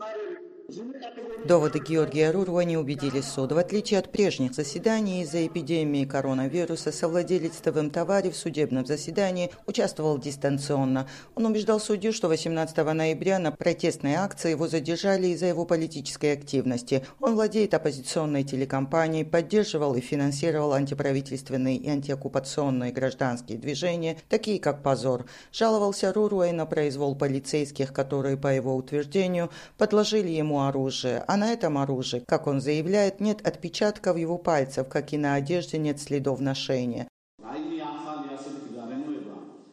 married Доводы Георгия Руруа не убедили суд. В отличие от прежних заседаний из-за эпидемии коронавируса, совладелец ТВМ Товари в судебном заседании участвовал дистанционно. Он убеждал судью, что 18 ноября на протестной акции его задержали из-за его политической активности. Он владеет оппозиционной телекомпанией, поддерживал и финансировал антиправительственные и антиоккупационные гражданские движения, такие как «Позор». Жаловался Руруа и на произвол полицейских, которые, по его утверждению, подложили ему оружие, а на этом оружии, как он заявляет, нет отпечатков его пальцев, как и на одежде нет следов ношения.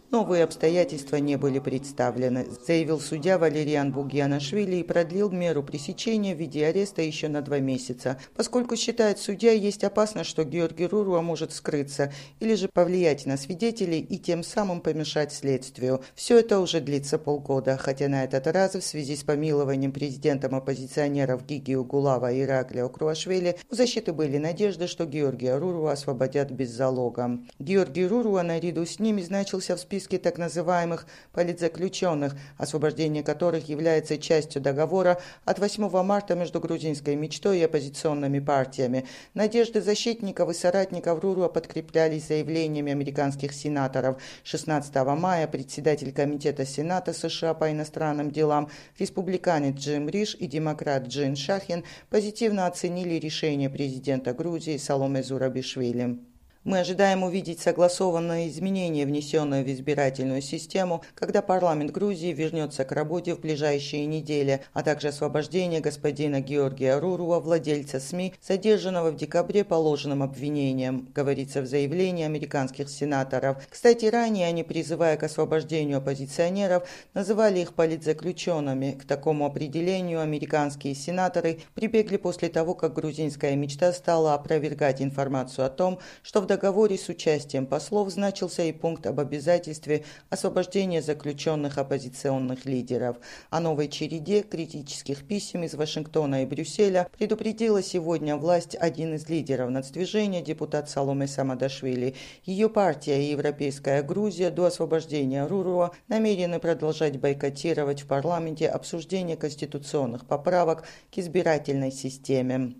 Новые обстоятельства не были представлены, заявил судья Валериан Бугьянашвили и продлил меру пресечения в виде ареста еще на два месяца, поскольку считает судья, есть опасность, что Георгий Руруа может скрыться или же повлиять на свидетелей и тем самым помешать следствию. Все это уже длится полгода, хотя на этот раз в связи с помилованием президентом оппозиционеров Гигию Гулава и Ираклио Круашвили у защиты были надежды, что Георгия Руруа освободят без залога. Георгий Руруа наряду с ними значился в списке списке так называемых политзаключенных, освобождение которых является частью договора от 8 марта между грузинской мечтой и оппозиционными партиями. Надежды защитников и соратников Руруа подкреплялись заявлениями американских сенаторов. 16 мая председатель Комитета Сената США по иностранным делам, республиканец Джим Риш и демократ Джин Шахин позитивно оценили решение президента Грузии Саломе Зурабишвили. Мы ожидаем увидеть согласованные изменения, внесенные в избирательную систему, когда парламент Грузии вернется к работе в ближайшие недели, а также освобождение господина Георгия Руруа, владельца СМИ, задержанного в декабре положенным обвинением, говорится в заявлении американских сенаторов. Кстати, ранее они, призывая к освобождению оппозиционеров, называли их политзаключенными. К такому определению американские сенаторы прибегли после того, как грузинская мечта стала опровергать информацию о том, что в договоре с участием послов значился и пункт об обязательстве освобождения заключенных оппозиционных лидеров. О новой череде критических писем из Вашингтона и Брюсселя предупредила сегодня власть один из лидеров нацдвижения, депутат Саломе Самадашвили. Ее партия и Европейская Грузия до освобождения Руруа намерены продолжать бойкотировать в парламенте обсуждение конституционных поправок к избирательной системе.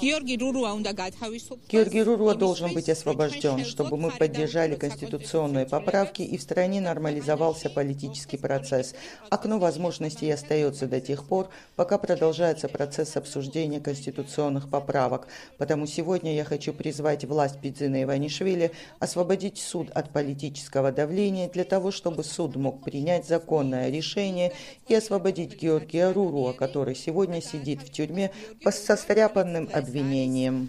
Георгий Руруа должен быть освобожден, чтобы мы поддержали конституционные поправки и в стране нормализовался политический процесс. Окно возможностей остается до тех пор, пока продолжается процесс обсуждения конституционных поправок. Потому сегодня я хочу призвать власть Пидзина Иванишвили освободить суд от политического давления для того, чтобы суд мог принять законное решение и освободить Георгия Руруа, который сегодня сидит в тюрьме по состряпанным обвинением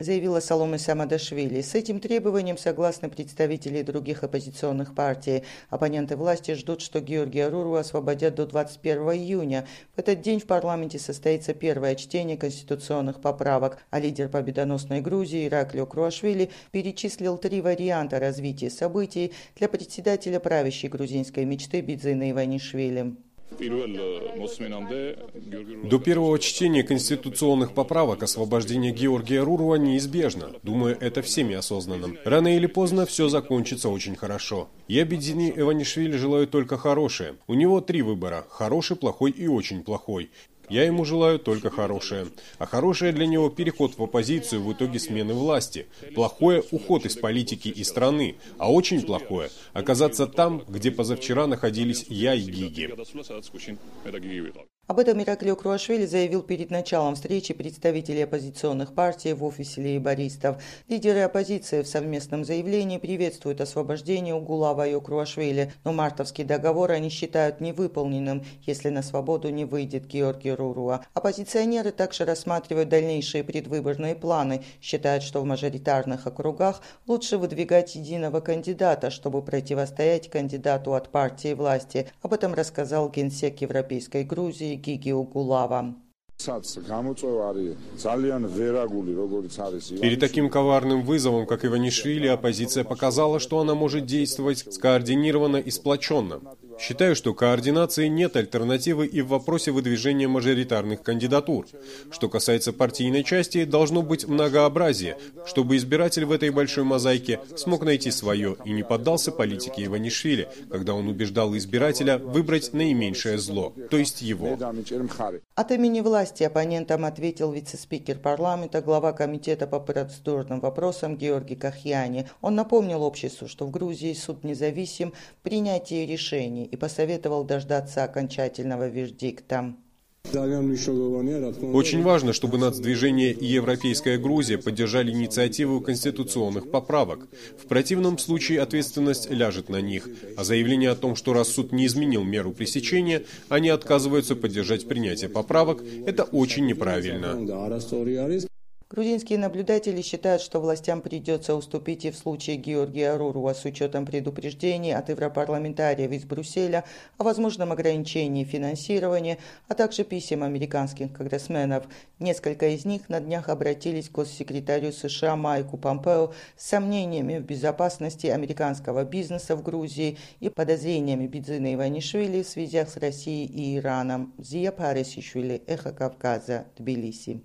заявила Соломе Самадашвили. С этим требованием согласны представители других оппозиционных партий. Оппоненты власти ждут, что Георгия Руру освободят до 21 июня. В этот день в парламенте состоится первое чтение конституционных поправок, а лидер победоносной Грузии Ираклио Круашвили перечислил три варианта развития событий для председателя правящей грузинской мечты Бидзина Иванишвили. До первого чтения конституционных поправок освобождение Георгия Руруа неизбежно. Думаю, это всеми осознанным. Рано или поздно все закончится очень хорошо. Я Бедзини Иванишвили желаю только хорошее. У него три выбора – хороший, плохой и очень плохой. Я ему желаю только хорошее. А хорошее для него переход в оппозицию в итоге смены власти. Плохое – уход из политики и страны. А очень плохое – оказаться там, где позавчера находились я и Гиги. Об этом Ираклио Круашвили заявил перед началом встречи представителей оппозиционных партий в офисе лейбористов. Лидеры оппозиции в совместном заявлении приветствуют освобождение Угулава и Круашвили, но мартовский договор они считают невыполненным, если на свободу не выйдет Георгий Руруа. Оппозиционеры также рассматривают дальнейшие предвыборные планы, считают, что в мажоритарных округах лучше выдвигать единого кандидата, чтобы противостоять кандидату от партии власти. Об этом рассказал генсек Европейской Грузии Гиги Угулава. Перед таким коварным вызовом, как Иванишвили, оппозиция показала, что она может действовать скоординированно и сплоченно. Считаю, что координации нет альтернативы и в вопросе выдвижения мажоритарных кандидатур. Что касается партийной части, должно быть многообразие, чтобы избиратель в этой большой мозаике смог найти свое и не поддался политике Иванишвили, когда он убеждал избирателя выбрать наименьшее зло, то есть его. От имени власти оппонентам ответил вице-спикер парламента, глава комитета по процедурным вопросам Георгий Кахьяни. Он напомнил обществу, что в Грузии суд независим в решений и посоветовал дождаться окончательного вердикта. Очень важно, чтобы нацдвижение и Европейская Грузия поддержали инициативу конституционных поправок. В противном случае ответственность ляжет на них, а заявление о том, что раз суд не изменил меру пресечения, они отказываются поддержать принятие поправок, это очень неправильно. Грузинские наблюдатели считают, что властям придется уступить и в случае Георгия Руруа с учетом предупреждений от европарламентариев из Брюсселя о возможном ограничении финансирования, а также писем американских конгрессменов. Несколько из них на днях обратились к госсекретарю США Майку Помпео с сомнениями в безопасности американского бизнеса в Грузии и подозрениями Бедзина Иванишвили в связях с Россией и Ираном. Зия Парисишвили, Эхо Кавказа, Тбилиси.